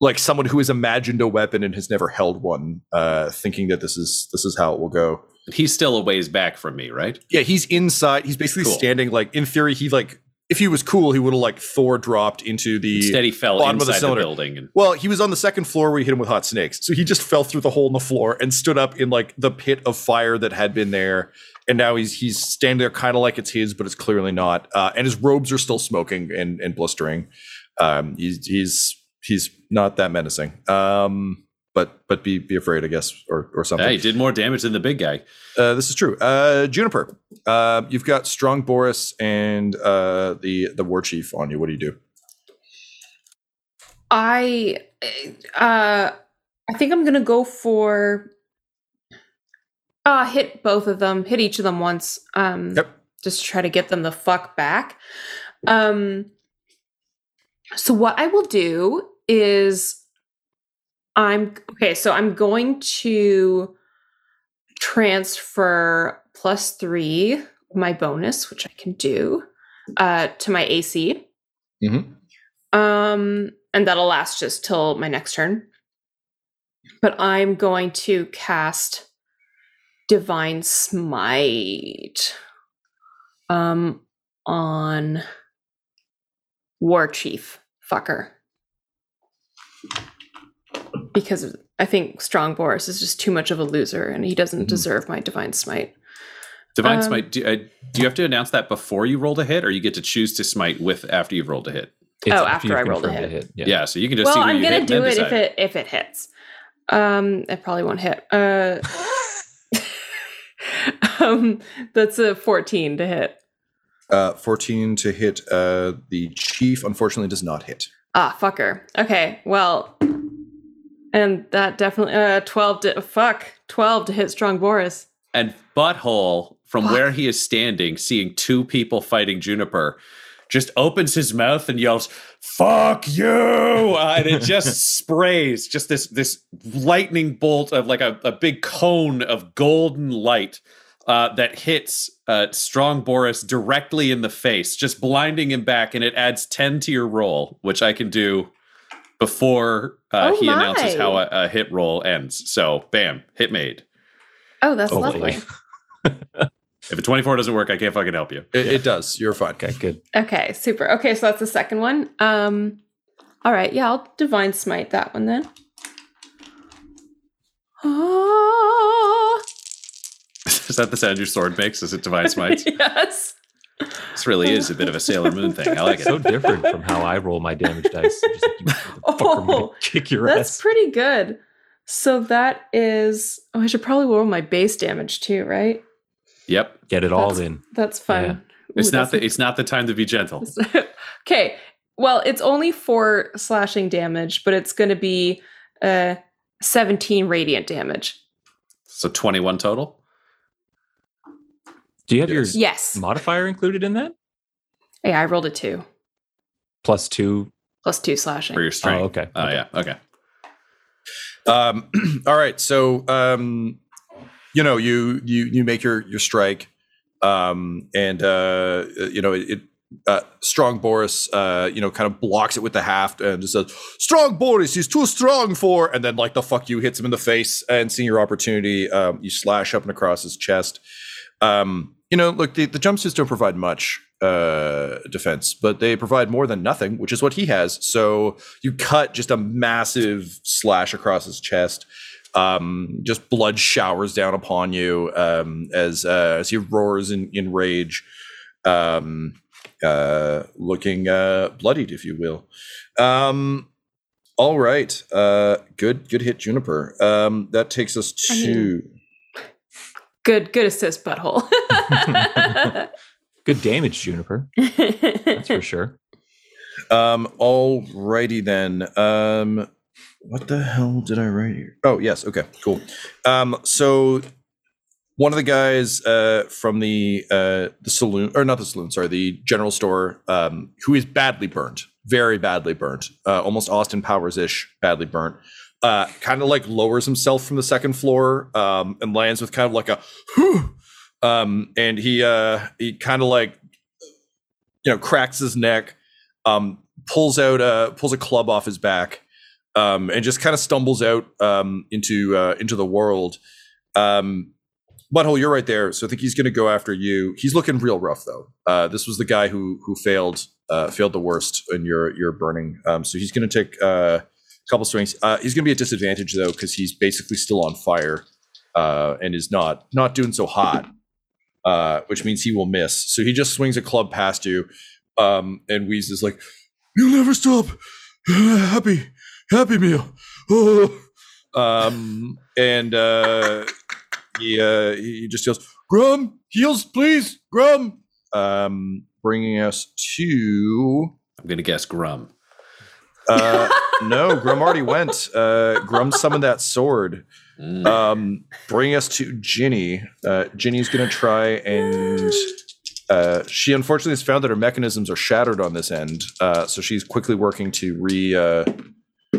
like someone who has imagined a weapon and has never held one, uh, thinking that this is this is how it will go. He's still a ways back from me, right? Yeah, he's inside. He's basically Cool. standing like in theory. He like if he was cool, he would have like Thor dropped into the. Instead, he fell bottom of the inside the, cylinder. building. And well, he was on the second floor where he hit him with hot snakes, so he just fell through the hole in the floor and stood up in like the pit of fire that had been there. And now he's he's standing there, kind of like it's his, but it's clearly not. Uh, and his robes are still smoking and and blistering. Um, he's he's he's not that menacing. Um, but but be be afraid, I guess, or or something. hey, he did more damage than the big guy. Uh, this is true. Uh, Juniper, uh, you've got strong Boris and uh, the the war chief on you. What do you do? I uh I think I'm gonna go for uh hit both of them, hit each of them once. Um Yep. just to try to get them the fuck back. Um so what I will do is I'm okay, so I'm going to transfer plus three my bonus, which I can do, uh, to my AC. Mhm. Um, and that'll last just till my next turn. but I'm going to cast Divine Smite um on War Chief fucker. Because I think Strong Boris is just too much of a loser and he doesn't Mhm. deserve my Divine Smite. Divine Um, smite. Do, uh, do you have to announce that before you rolled a hit, or you get to choose to smite with after you've rolled a hit? It's Oh, after after I rolled a confirmed hit. Yeah. Yeah, so you can just well, see who I'm you gonna hit do then it if it if it hits. Um, it probably won't hit. Uh, um, that's a 14 to hit. Uh, 14 to hit. Uh, the chief unfortunately does not hit. Ah, fucker. Okay, well, and that definitely uh 12 to fuck 12 to hit strong Boris. And Butthole, from Fuck. where he is standing, seeing two people fighting Juniper, just opens his mouth and yells, "Fuck you!" Uh, and it just sprays just this this lightning bolt of like a, a big cone of golden light uh, that hits uh, Strong Boris directly in the face, just blinding him back, and it adds ten to your roll, which I can do before uh, Oh he announces how a, a hit roll ends. So, bam, hit made. Oh, that's Oh, lovely. If a 24 doesn't work, I can't fucking help you. It, it does. You're fine. Okay, good. Okay, super. Okay, so that's the second one. Um all right, yeah, I'll divine smite that one then. Ah, Is that the sound your sword makes? Is it divine smite? yes. This really is a bit of a Sailor Moon thing. I like it. So different from how I roll my damage dice. Just like, you motherfucker, I'm gonna Oh, kick your That's ass. pretty good. So that is oh, I should probably roll my base damage too, right? Yep. Get it all That's- in. That's fun. Yeah. It's not the it's not the time to be gentle. okay. Well, it's only four slashing damage, but it's going to be uh 17 radiant damage. So 21 total. Do you have Yes. your Yes. modifier included in that? Yeah, I rolled a two Plus two. plus two slashing. for your strength. Oh, okay. Oh okay. yeah. Okay. Um, all right. So, um, you know, you you you make your your strike, um, and uh, you know it. it uh, strong Boris, uh, you know, kind of blocks it with the haft and just says, "Strong Boris, he's too strong for." And then, like the fuck you, hits him in the face. And seeing your opportunity, um, you slash up and across his chest. Um, you know, look, the, the jumpsuits don't provide much uh, defense, but they provide more than nothing, which is what he has. So you cut just a massive slash across his chest. Um, just blood showers down upon you um, as uh, as he roars in, in rage, um, uh, looking uh, bloodied, if you will. Um, all right, uh, good good hit, Juniper. Um, that takes us I to. mean- Good, good assist, butthole. Good damage, Juniper. That's for sure. Um, alrighty then. Um, what the hell did I write here? Oh, yes. Okay, cool. Um, so one of the guys uh, from the uh, the saloon, or not the saloon, sorry, the general store, um, who is badly burnt, very badly burnt, uh, almost Austin Powers ish, badly burnt. Uh, kind of like lowers himself from the second floor um, and lands with kind of like a whew, um, and he uh, he kind of like you know cracks his neck um, pulls out a pulls a club off his back, um, and just kind of stumbles out um, into uh, into the world. Um, Butthole, you're right there, so I think he's going to go after you. He's looking real rough though. Uh, this was the guy who who failed uh, failed the worst in your your burning. So he's going to take uh, couple swings. Uh, he's going to be at disadvantage though because he's basically still on fire uh, and is not not doing so hot, uh, which means he will miss. So he just swings a club past you, um, and Wheeze is like, "You'll never stop, happy, happy meal." Oh. Um, and uh, he uh, he just yells, "Grum, heals, please, Grum!" Um, bringing us to I'm gonna guess Grum. Uh, no, Grum already went. Uh, Grum summoned that sword. Mm. Um, bring us to Ginny. Uh, Ginny's gonna try and uh, she unfortunately has found that her mechanisms are shattered on this end. Uh, so she's quickly working to re. Uh,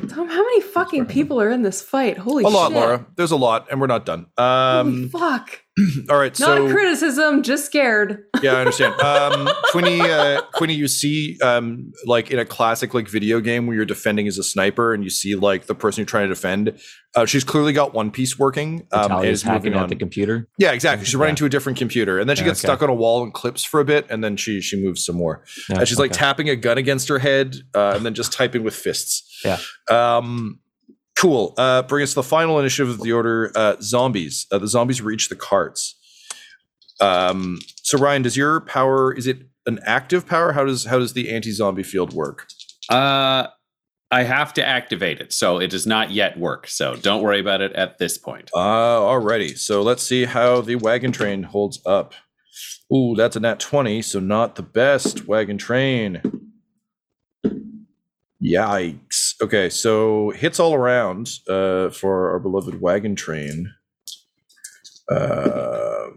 Tom, how many fucking people are in this fight? Holy a lot, shit. Laura. There's a lot, and we're not done. Holy Um, fuck. All right, Not so a criticism, just scared. yeah, I understand. Um, Quinny, uh, Quinny, you see, um, like in a classic like video game where you're defending as a sniper, and you see like the person you're trying to defend. Uh, she's clearly got One Piece working. Um, and is moving hacking on. at the computer. yeah, exactly. She's running Yeah. to a different computer, and then she Yeah, gets okay. stuck on a wall and clips for a bit, and then she she moves some more. Yeah, and she's like tapping a gun against her head, uh, and then just typing with fists. Yeah. Um, cool. Uh, bring us to the final initiative of the order. Uh, zombies. Uh, the zombies reach the carts. Um, so Ryan, does your power? Is it an active power? How does how does the anti-zombie field work? Uh, I have to activate it, so it does not yet work. So don't worry about it at this point. Uh, alrighty. So let's see how the wagon train holds up. Ooh, that's a nat 20, so not the best wagon train. Yikes. Okay, so hits all around uh, for our beloved wagon train. Uh,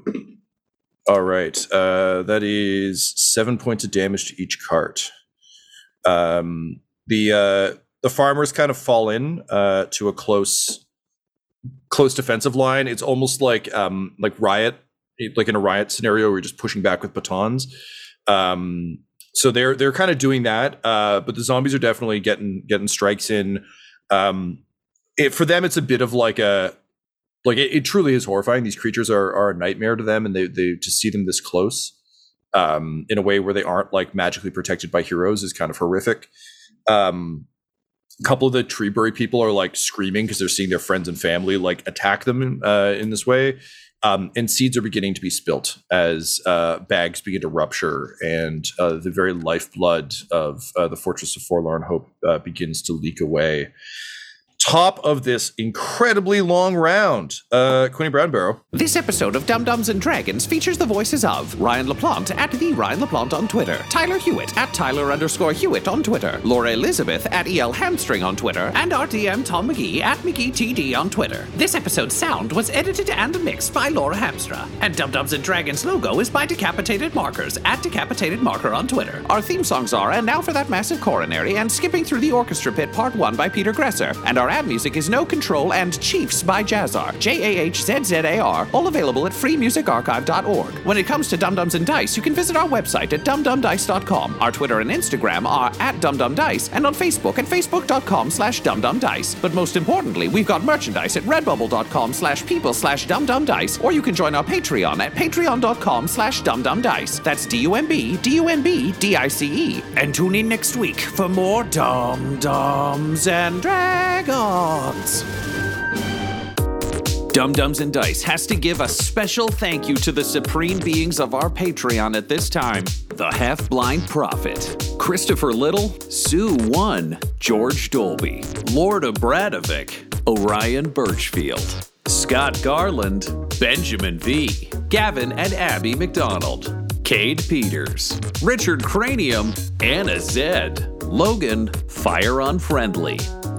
all right. Uh, that is seven points of damage to each cart. Um, the uh, the farmers kind of fall in uh, to a close close defensive line. It's almost like um like riot, like in a riot scenario where you're just pushing back with batons. Um, so they're they're kind of doing that. Uh, but the zombies are definitely getting getting strikes in. Um, it, for them, it's a bit of like a like it, it truly is horrifying. These creatures are are a nightmare to them, and they they to see them this close. Um, in a way where they aren't like magically protected by heroes is kind of horrific. Um, a couple of the Treebury people are like screaming because they're seeing their friends and family like attack them uh, in this way. Um, and seeds are beginning to be spilt as uh, bags begin to rupture, and uh, the very lifeblood of uh, the Fortress of Forlorn Hope uh, begins to leak away. Top of this incredibly long round, uh, Quinny Brownbarrow. This episode of Dumb-Dumbs and Dragons features the voices of Ryan LaPlante at the Ryan LaPlante on Twitter, Tyler Hewitt at Tyler underscore Hewitt on Twitter, Laura Elizabeth at EL Hamstring on Twitter, and RDM Tom McGee at McGeeTD on Twitter. This episode's sound was edited and mixed by Laura Hamstra, and Dumb-Dumbs and Dragons logo is by Decapitated Markers at Decapitated Marker on Twitter. Our theme songs are And Now for That Massive Coronary and Skipping Through the Orchestra Pit Part 1 by Peter Gresser, and our ad music is No Control and Chiefs by Jahzzar, J A H Z Z A R, all available at freemusicarchive.org. When it comes to Dumb-Dumbs and Dice, you can visit our website at dumbdumbdice.com. Our Twitter and Instagram are at dumbdumbdice, and on Facebook at facebook.com slash dumbdumbdice. But most importantly, we've got merchandise at redbubble.com slash people slash dumbdumbdice, or you can join our Patreon at patreon.com slash dumbdumbdice. That's D-U-M-B, D-U-M-B, D-I-C-E. And tune in next week for more Dumb-Dumbs and Dragons. Dumb-Dumbs and Dice has to give a special thank you to the supreme beings of our Patreon at this time. The Half Blind Prophet, Christopher Little, Sue One, George Dolby, Lord Abradovic, Orion Birchfield, Scott Garland, Benjamin V, Gavin and Abby McDonald, Cade Peters, Richard Cranium, Anna Zed, Logan, Fire Unfriendly,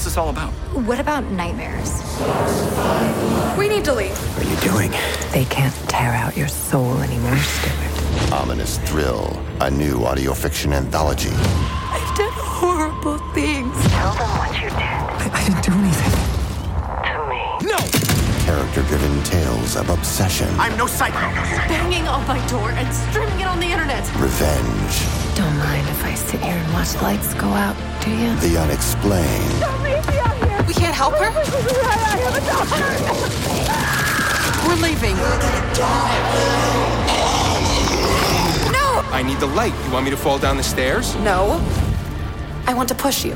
What's this all about? What about nightmares? We need to leave. What are you doing? They can't tear out your soul anymore, Stuart. Ominous Thrill, a new audio fiction anthology. I've done horrible things. Tell them what you did. I, I didn't do anything. To me. No! Character driven tales of obsession, I'm no psycho. Banging on my door and streaming it on the internet. revenge, Don't mind if I sit here and watch the lights go out, do you? the unexplained. We can't help her? I have a doctor. We're leaving. No! I need the light. You want me to fall down the stairs? No. I want to push you.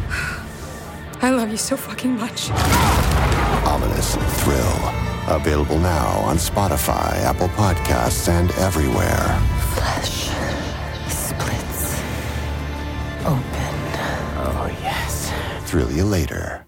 I love you so fucking much. Ominous Thrill. Available now on Spotify, Apple Podcasts, and everywhere. Flesh Oh, yes. Thrill you later.